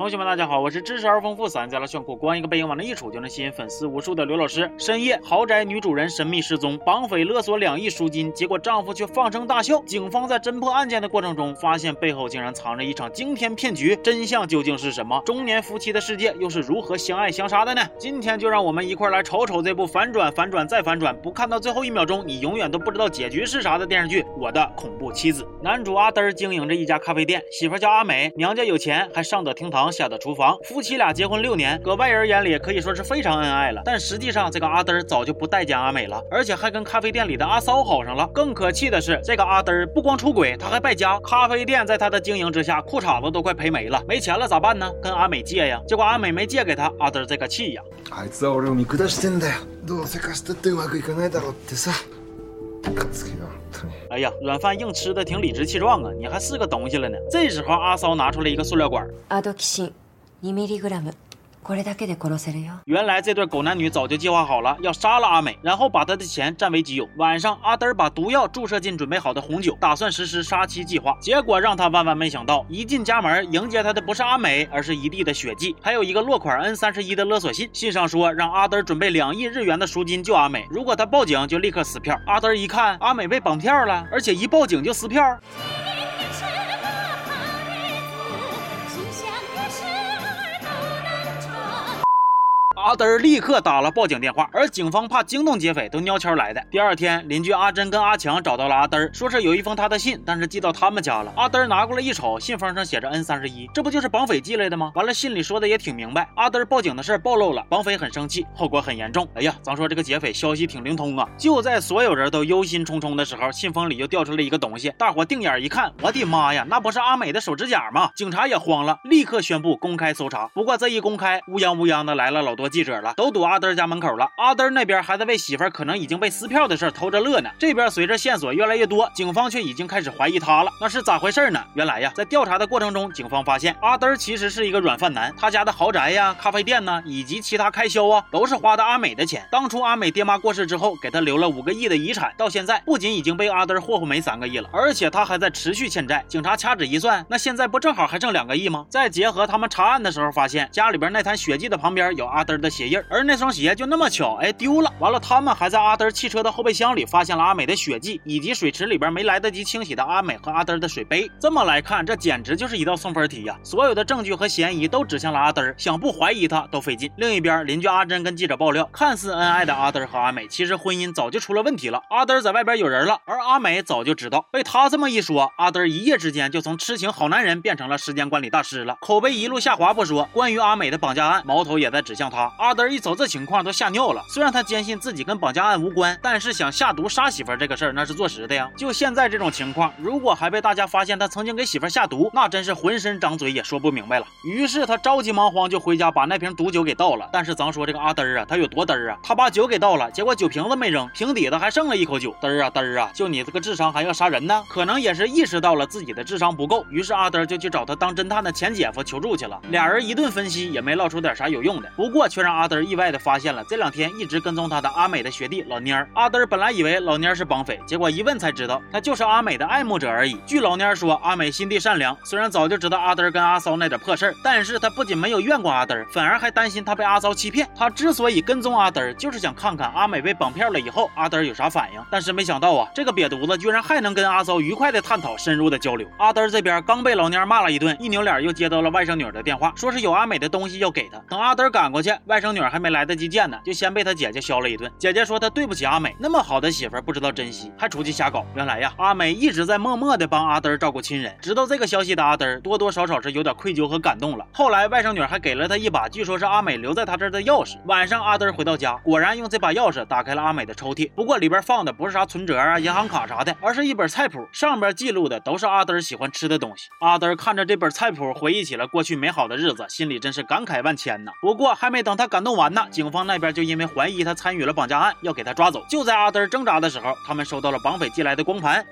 同学们，大家好，我是知识而丰富、散家的炫酷，光一个背影往那一杵就能吸引粉丝无数的刘老师。深夜，豪宅女主人神秘失踪，绑匪勒索两亿赎金，结果丈夫却放声大笑。警方在侦破案件的过程中，发现背后竟然藏着一场惊天骗局，真相究竟是什么？中年夫妻的世界又是如何相爱相杀的呢？今天就让我们一块来瞅瞅这部反转、反转再反转，不看到最后一秒钟，你永远都不知道结局是啥的电视剧《我的恐怖妻子》。男主阿嘚经营着一家咖啡店，媳妇叫阿美，娘家有钱，还上得厅堂。下的厨房，夫妻俩结婚六年，搁外人眼里可以说是非常恩爱了。但实际上，这个阿嘚早就不待见阿美了，而且还跟咖啡店里的阿骚好上了。更可气的是，这个阿嘚不光出轨，他还败家。咖啡店在他的经营之下，裤衩子都快赔没了。没钱了咋办呢？跟阿美借呀。结果阿美没借给他，阿嘚这个气呀！あいつは俺を見下してんだよ。どうせ貸したってうまくいかないだろうってさ。 かつけが。哎呀，软饭硬吃的挺理直气壮啊！你还是个东西了呢。这时候阿骚拿出来一个塑料管，アドキシン2ミリグラム。 原来这对狗男女早就计划好了，要杀了阿美，然后把他的钱占为己有。晚上，阿嘚把毒药注射进准备好的红酒，打算实施杀妻计划。结果让他万万没想到，一进家门，迎接他的不是阿美，而是一地的血迹，还有一个落款 N 三十一的勒索信。信上说让阿嘚准备两亿日元的赎金救阿美，如果他报警就立刻撕票。阿嘚一看，阿美被绑票了，而且一报警就撕票。阿嘚立刻打了报警电话，而警方怕惊动劫匪，都悄悄来的。第二天，邻居阿珍跟阿强找到了阿嘚，说是有一封他的信，但是寄到他们家了。阿嘚拿过来一瞅，信封上写着 N 三十一，这不就是绑匪寄来的吗？完了，信里说的也挺明白。阿嘚报警的事暴露了，绑匪很生气，后果很严重。哎呀，咱说这个劫匪消息挺灵通啊！就在所有人都忧心忡忡的时候，信封里又掉出来一个东西，大伙定眼一看，我的妈呀，那不是阿美的手指甲吗？警察也慌了，立刻宣布公开搜查。不过这一公开，乌泱乌泱的来了老多。记者了，都堵阿嘚家门口了。阿嘚那边还在为媳妇儿可能已经被撕票的事偷着乐呢。这边随着线索越来越多，警方却已经开始怀疑他了。那是咋回事呢？原来呀，在调查的过程中，警方发现阿嘚其实是一个软饭男，他家的豪宅呀、咖啡店呢，以及其他开销啊，都是花的阿美的钱。当初阿美爹妈过世之后，给他留了五个亿的遗产，到现在不仅已经被阿嘚霍霍没三个亿了，而且他还在持续欠债。警察掐指一算，那现在不正好还剩两个亿吗？再结合他们查案的时候发现，家里边那滩血迹的旁边有阿嘚的鞋印。而那双鞋就那么巧，哎，丢了。完了，他们还在阿嘚汽车的后备箱里发现了阿美的血迹，以及水池里边没来得及清洗的阿美和阿嘚的水杯。这么来看，这简直就是一道送分题呀！所有的证据和嫌疑都指向了阿嘚，想不怀疑他都费劲。另一边，邻居阿珍跟记者爆料，看似恩爱的阿嘚和阿美，其实婚姻早就出了问题了。阿嘚在外边有人了，而阿美早就知道。被他这么一说，阿嘚一夜之间就从痴情好男人变成了时间管理大师了，口碑一路下滑不说，关于阿美的绑架案，矛头也在指向他。阿嘚一瞅这情况都。吓尿了！虽然他坚信自己跟绑架案无关，但是想下毒杀媳妇这个事儿那是坐实的呀。就现在这种情况，如果还被大家发现他曾经给媳妇下毒，那真是浑身张嘴也说不明白了。于是他着急忙慌就回家把那瓶毒酒给倒了。但是咱说这个阿嘚啊，他有多嘚儿啊？他把酒给倒了，结果酒瓶子没扔，瓶底子还剩了一口酒。嘚儿啊嘚儿啊！就你这个智商还要杀人呢？可能也是意识到了自己的智商不够，于是阿嘚就去找他当侦探的前姐夫求助去了。俩人一顿分析也没捞出点啥有用的，不过却让阿嘚意外的发现了这两天一直。跟踪他的阿美的学弟老蔫儿，阿嘚本来以为老蔫儿是绑匪，结果一问才知道，他就是阿美的爱慕者而已。据老蔫儿说，阿美心地善良，虽然早就知道阿嘚跟阿骚那点破事儿，但是他不仅没有怨过阿嘚，反而还担心他被阿骚欺骗。他之所以跟踪阿嘚，就是想看看阿美被绑票了以后，阿嘚有啥反应。但是没想到啊，这个瘪犊子居然还能跟阿骚愉快的探讨深入的交流。阿嘚这边刚被老蔫儿骂了一顿，一扭脸又接到了外甥女的电话，说是有阿美的东西要给他。等阿嘚赶过去，外甥女还没来得及见呢，就先被他姐姐削了一顿。姐姐说她对不起阿美，那么好的媳妇不知道珍惜，还出去瞎搞。原来呀，阿美一直在默默的帮阿嘚照顾亲人。知道这个消息的阿嘚多多少少是有点愧疚和感动了。后来外甥女还给了他一把，据说是阿美留在他这儿的钥匙。晚上阿嘚回到家，果然用这把钥匙打开了阿美的抽屉。不过里边放的不是啥存折啊、银行卡啥的，而是一本菜谱，上边记录的都是阿嘚喜欢吃的东西。阿嘚看着这本菜谱，回忆起了过去美好的日子，心里真是感慨万千呐。不过还没等他感动完呢，警方那边就因为怀疑他参与了绑架案。要给他抓走。就在阿登挣扎的时候，他们收到了绑匪寄来的光盘。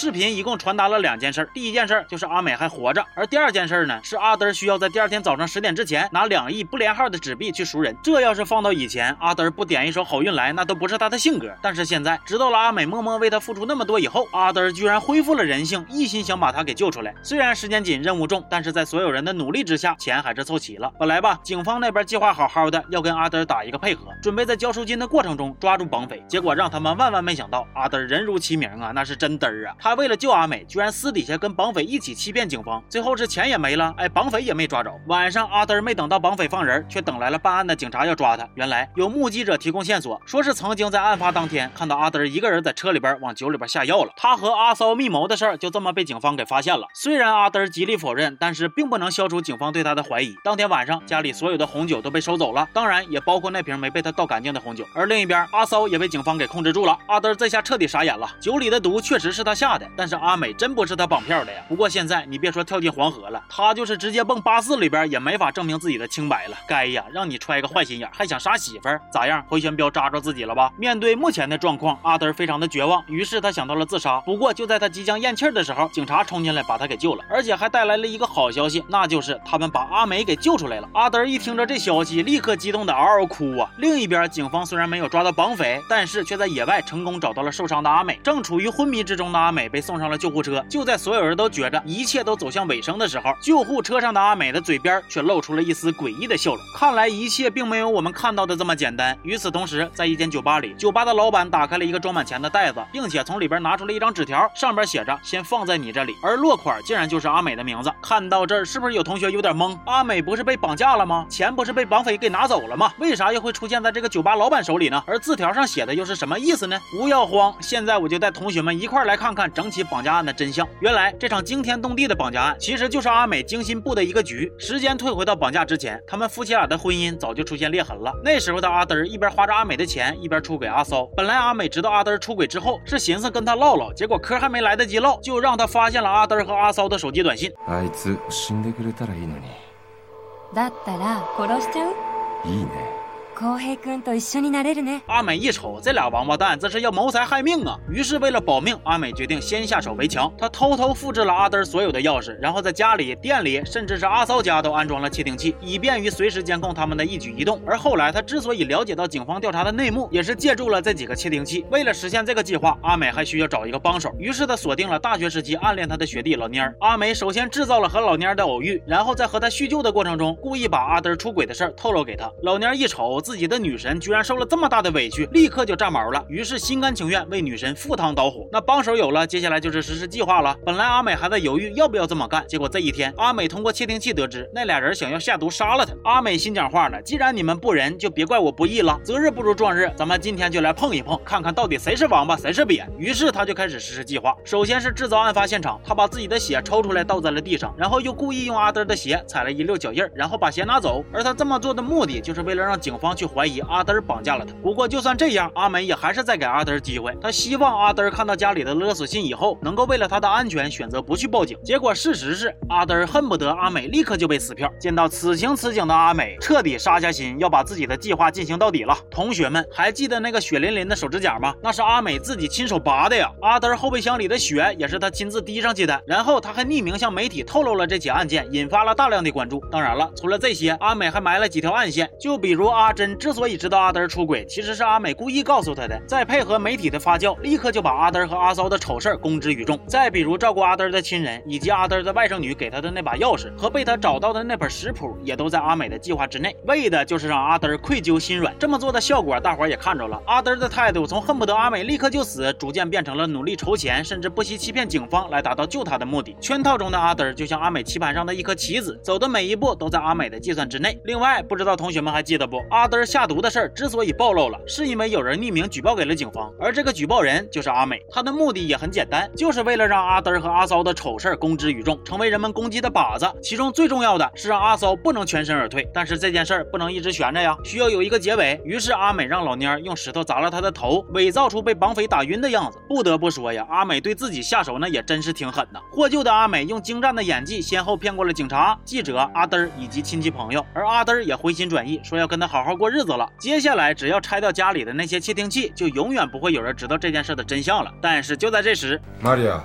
视频一共传达了两件事，第一件事就是阿美还活着，而第二件事呢是阿德需要在第二天早上十点之前拿两亿不连号的纸币去赎人。这要是放到以前，阿德不点一首好运来，那都不是他的性格。但是现在知道了阿美默默为他付出那么多以后，阿德居然恢复了人性，一心想把他给救出来。虽然时间紧，任务重，但是在所有人的努力之下，钱还是凑齐了。本来吧，警方那边计划好好的要跟阿德打一个配合，准备在交赎金的过程中抓住绑匪。结果让他们万万没想到，阿德人如其名啊，那是真嘚儿啊！他为了救阿美，居然私底下跟绑匪一起欺骗警方，最后是钱也没了，哎，绑匪也没抓着。晚上，阿德没等到绑匪放人，却等来了办案的警察要抓他。原来有目击者提供线索，说是曾经在案发当天看到阿德一个人在车里边往酒里边下药了。他和阿骚密谋的事儿就这么被警方给发现了。虽然阿德极力否认，但是并不能消除警方对他的怀疑。当天晚上，家里所有的红酒都被收走了，当然也包括那瓶没被他倒干净的红酒。而另一边，阿骚也被警方给控制住了。阿德这下彻底傻眼了，酒里的毒确实是他下的，但是阿美真不是他绑票的呀。不过现在你别说跳进黄河了，他就是直接蹦八四里边也没法证明自己的清白了。该呀，让你揣个坏心眼，还想杀媳妇儿？咋样，回旋镖扎着自己了吧？面对目前的状况，阿德非常的绝望，于是他想到了自杀。不过就在他即将咽气的时候，警察冲进来把他给救了，而且还带来了一个好消息，那就是他们把阿美给救出来了。阿德一听着这消息，立刻激动的嗷嗷哭啊！另一边，警方虽然没有抓到绑匪，但是却在野外成功找到了受伤的阿美。正处于昏迷之中的阿美被送上了救护车。就在所有人都觉着一切都走向尾声的时候，救护车上的阿美的嘴边却露出了一丝诡异的笑容。看来一切并没有我们看到的这么简单。与此同时，在一间酒吧里，酒吧的老板打开了一个装满钱的袋子，并且从里边拿出了一张纸条，上边写着“先放在你这里”，而落款竟然就是阿美的名字。看到这儿，是不是有同学有点懵？阿美不是被绑架了吗？钱不是被绑匪给拿走了吗？为啥又会出现在这个酒吧老板手里呢？而字条上写的又是什么意思呢？不要慌，现在我就带同学们一块来看看整起绑架案的真相。原来这场惊天动地的绑架案，其实就是阿美精心布的一个局。时间退回到绑架之前，他们夫妻俩的婚姻早就出现裂痕了。那时候的阿德一边花着阿美的钱，一边出轨阿骚。本来阿美知道阿德出轨之后，是寻思跟他唠唠，结果嗑还没来得及唠，就让他发现了阿德和阿骚的手机短信。あいつ死んでくれたらいいのに。だったら殺しちゃういいね。 浩平君と一緒になれるね。阿美一瞅，这俩王八蛋这是要谋财害命啊！于是为了保命，阿美决定先下手为强。她偷偷复制了阿德所有的钥匙，然后在家里、店里，甚至是阿骚家都安装了窃听器，以便于随时监控他们的一举一动。而后来，她之所以了解到警方调查的内幕，也是借助了这几个窃听器。为了实现这个计划，阿美还需要找一个帮手，于是她锁定了大学时期暗恋她的学弟老蔫儿。阿美首先制造了和老蔫儿的偶遇，然后在和他叙旧的过程中，故意把阿德出轨的事儿透露给他。老蔫儿一瞅 自己的女神。居然受了这么大的委屈，立刻就炸毛了。于是心甘情愿为女神赴汤蹈火。那帮手有了，接下来就是实施计划了。本来阿美还在犹豫要不要这么干，结果这一天，阿美通过窃听器得知那俩人想要下毒杀了他。阿美心讲话呢，既然你们不仁，就别怪我不义了。择日不如撞日，咱们今天就来碰一碰，看看到底谁是王八，谁是鳖。于是他就开始实施计划。首先是制造案发现场，他把自己的血抽出来倒在了地上，然后又故意用阿德的鞋踩了一溜脚印，然后把鞋拿走。而他这么做的目的，就是为了让警方去怀疑阿德。绑架了他。不过就算这样，阿美也还是在给阿德机会。他希望阿德看到家里的勒索信以后，能够为了他的安全选择不去报警。结果事实是，阿德恨不得阿美立刻就被撕票。见到此情此景的阿美，彻底杀下心，要把自己的计划进行到底了。同学们还记得那个血淋淋的手指甲吗？那是阿美自己亲手拔的呀。阿德后备箱里的血也是他亲自滴上去的。然后他还匿名向媒体透露了这起案件，引发了大量的关注。当然了，除了这些，阿美还埋了几条暗线，就比如阿珍之所以知道阿德出轨，其实是阿美故意告诉他的。再配合媒体的发酵，立刻就把阿德和阿骚的丑事公之于众。再比如照顾阿德的亲人，以及阿德的外甥女给他的那把钥匙和被他找到的那本食谱，也都在阿美的计划之内，为的就是让阿德愧疚心软。这么做的效果，大伙儿也看着了。阿德的态度从恨不得阿美立刻就死，逐渐变成了努力筹钱，甚至不惜欺骗警方来达到救他的目的。圈套中的阿德就像阿美棋盘上的一颗棋子，走的每一步都在阿美的计算之内。另外，不知道同学们还记得不？阿阿德下毒的事儿之所以暴露了，是因为有人匿名举报给了警方，而这个举报人就是阿美。他的目的也很简单，就是为了让阿德和阿骚的丑事公之于众，成为人们攻击的靶子。其中最重要的是让阿骚不能全身而退，但是这件事儿不能一直悬着呀，需要有一个结尾。于是阿美让老蔫用石头砸了他的头，伪造出被绑匪打晕的样子。不得不说呀，阿美对自己下手那也真是挺狠的。获救的阿美用精湛的演技，先后骗过了警察、记者、阿德以及亲戚朋友，而阿德也回心转意，说要跟他好好过日子了。接下来只要拆掉家里的那些窃听器，就永远不会有人知道这件事的真相了。但是就在这时，マリア、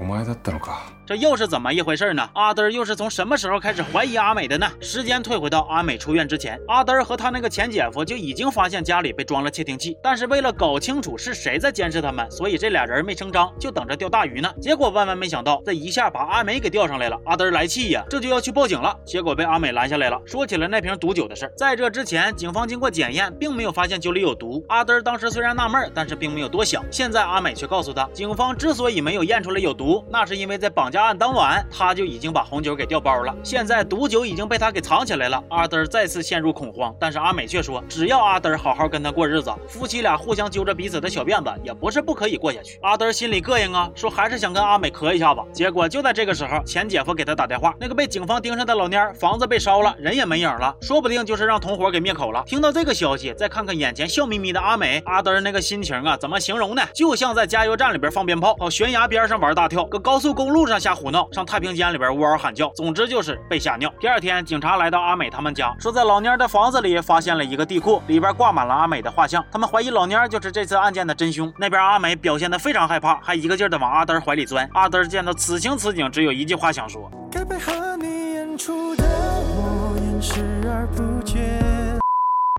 お前だったのか 这又是怎么一回事呢？阿德又是从什么时候开始怀疑阿美的呢？时间退回到阿美出院之前，阿德和他那个前姐夫就已经发现家里被装了窃听器，但是为了搞清楚是谁在监视他们，所以这俩人没声张，就等着钓大鱼呢。结果万万没想到，这一下把阿美给钓上来了。阿德来气呀，这就要去报警了，结果被阿美拦下来了，说起了那瓶毒酒的事。在这之前，警方经过检验，并没有发现酒里有毒。阿德当时虽然纳闷，但是并没有多想。现在阿美却告诉他，警方之所以没有验出来有毒，那是因为在绑架案当晚。他就已经把红酒给调包了，现在毒酒已经被他给藏起来了。阿德再次陷入恐慌，但是阿美却说，只要阿德好好跟他过日子，夫妻俩互相揪着彼此的小辫子，也不是不可以过下去。阿德心里膈应啊，说还是想跟阿美磕一下子。结果就在这个时候，前姐夫给他打电话，那个被警方盯上的老蔫儿房子被烧了，人也没影了，说不定就是让同伙给灭口了。听到这个消息，再看看眼前笑眯眯的阿美，阿德那个心情啊，怎么形容呢？就像在加油站里边放鞭炮，到悬崖边上玩大跳，搁高速公路上瞎胡闹，上太。平间里边呜嗷喊叫，总之就是被吓尿。第二天，警察来到阿美他们家，说在老蔫的房子里发现了一个地库，里边挂满了阿美的画像。他们怀疑老蔫就是这次案件的真凶。那边阿美表现的非常害怕，还一个劲儿的往阿德怀里钻。阿德见到此情此景，只有一句话想说。该配合你演出的模样是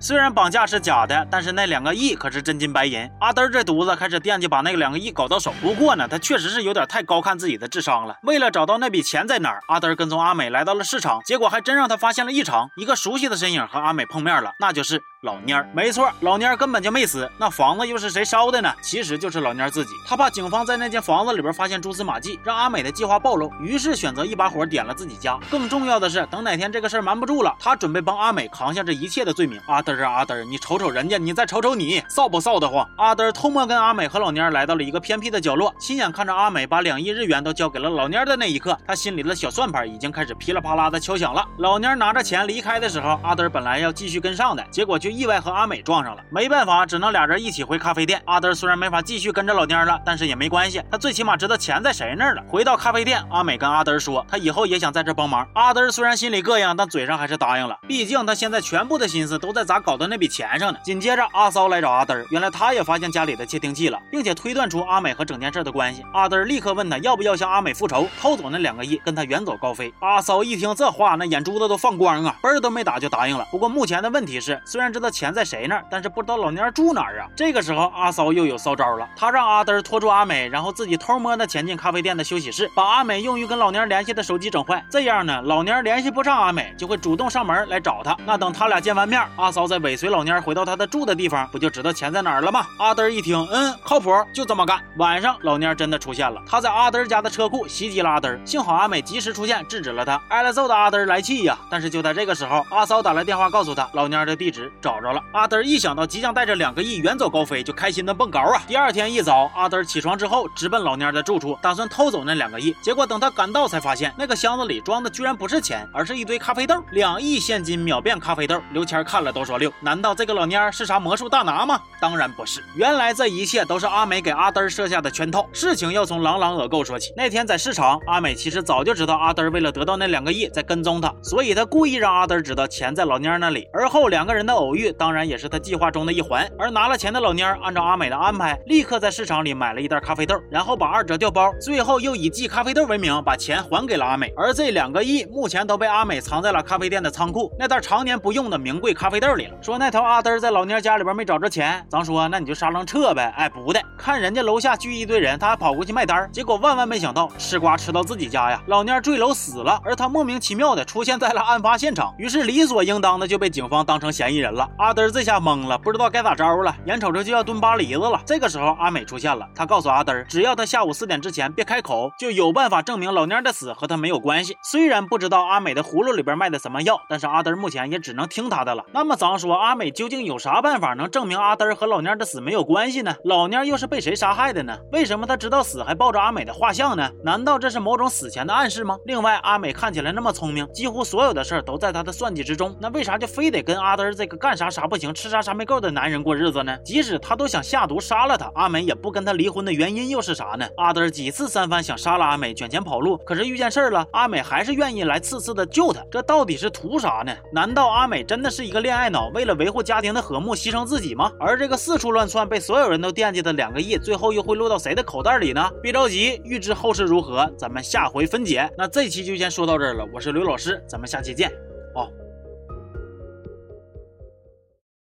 虽然绑架是假的，但是那两个亿可是真金白银。阿德这犊子开始惦记把那两个亿搞到手。不过呢，他确实是有点太高看自己的智商了。为了找到那笔钱在哪儿，阿德跟踪阿美来到了市场，结果还真让他发现了异常。一个熟悉的身影和阿美碰面了，那就是。老蔫儿，没错，老蔫儿根本就没死。那房子又是谁烧的呢？其实就是老蔫儿自己。他怕警方在那间房子里边发现蛛丝马迹，让阿美的计划暴露，于是选择一把火点了自己家。更重要的是，等哪天这个事儿瞒不住了，他准备帮阿美扛下这一切的罪名。阿德啊阿德儿，你瞅瞅人家，你再瞅瞅你，臊不臊得慌？阿德儿偷摸跟阿美和老蔫儿来到了一个偏僻的角落，亲眼看着阿美把两亿日元都交给了老蔫儿的那一刻，他心里的小算盘已经开始噼里啪啦的敲响了。老蔫儿拿着钱离开的时候，阿德儿本来要继续跟上的，结果却意外和阿美撞。上了，没办法，只能俩人一起回咖啡店。阿德虽然没法继续跟着老蔫了，但是也没关系，他最起码知道钱在谁那儿了。回到咖啡店，阿美跟阿德说，他以后也想在这帮忙。阿德虽然心里膈应，但嘴上还是答应了。毕竟他现在全部的心思都在咋搞到那笔钱上呢。紧接着，阿骚来找阿德，原来他也发现家里的窃听器了，并且推断出阿美和整件事的关系。阿德立刻问他要不要向阿美复仇，偷走那两个亿，跟他远走高飞。阿骚一听这话，那眼珠子都放光啊，嘣都没打就答应了。不过目前的问题是，虽然知道钱在谁那儿，但是不知道老蔫。住哪儿啊？这个时候阿骚又有骚招了，他让阿德拖住阿美，然后自己偷摸的潜进咖啡店的休息室，把阿美用于跟老蔫联系的手机整坏。这样呢，老蔫联系不上阿美，就会主动上门来找他。那等他俩见完面，阿骚再尾随老蔫回到他的住的地方，不就知道钱在哪儿了吗？阿德一听，嗯，靠谱，就这么干。晚上老蔫真的出现了，他在阿德家的车库袭击了阿德，幸好阿美及时出现制止了他。挨了揍的阿德来气呀，但是就在这个时候，阿骚打来电话告诉他，老蔫的地址找着了。阿德一想到即将带着两个亿远走高飞，就开心的蹦高啊！第二天一早，阿德起床之后，直奔老蔫的住处，打算偷走那两个亿。结果等他赶到，才发现那个箱子里装的居然不是钱，而是一堆咖啡豆。两亿现金秒变咖啡豆，刘谦看了都说六。难道这个老蔫是啥魔术大拿吗？当然不是，原来这一切都是阿美给阿德设下的圈套。事情要从朗朗恶购说起。那天在市场，阿美其实早就知道阿德为了得到那两个亿在跟踪他，所以他故意让阿德知道钱在老蔫那里。而后两个人的偶遇，当然也是他计划中的一环。而拿了。钱的老蔫儿按照阿美的安排，立刻在市场里买了一袋咖啡豆，然后把二者调包，最后又以寄咖啡豆为名把钱还给了阿美。而这两个亿目前都被阿美藏在了咖啡店的仓库那袋常年不用的名贵咖啡豆里了。说那头阿德在老蔫家里边没找着钱，咱说那你就杀狼撤呗。哎，不的，看人家楼下聚一堆人，他还跑过去卖单，结果万万没想到吃瓜吃到自己家呀！老蔫坠楼死了，而他莫名其妙的出现在了案发现场，于是理所应当的就被警方当成嫌疑人了。阿德这下懵了，不知道该咋着了。眼瞅着就要蹲巴黎子了，这个时候阿美出现了，她告诉阿德，只要他下午四点之前别开口，就有办法证明老蔫的死和他没有关系。虽然不知道阿美的葫芦里边卖的什么药，但是阿德目前也只能听他的了。那么咱说，阿美究竟有啥办法能证明阿德和老蔫的死没有关系呢？老蔫又是被谁杀害的呢？为什么他知道死还抱着阿美的画像呢？难道这是某种死前的暗示吗？另外，阿美看起来那么聪明，几乎所有的事儿都在他的算计之中，那为啥就非得跟阿德这个干啥啥不行，吃啥啥没够的男人过日子呢？即使他都想下毒杀了他，阿美也不跟他离婚的原因又是啥呢？阿德几次三番想杀了阿美，卷钱跑路，可是遇见事儿了，阿美还是愿意来次次的救他，这到底是图啥呢？难道阿美真的是一个恋爱脑，为了维护家庭的和睦牺牲自己吗？而这个四处乱窜被所有人都惦记的两个亿，最后又会落到谁的口袋里呢？别着急，预知后事如何，咱们下回分解。那这期就先说到这儿了，我是刘老师，咱们下期见，哦。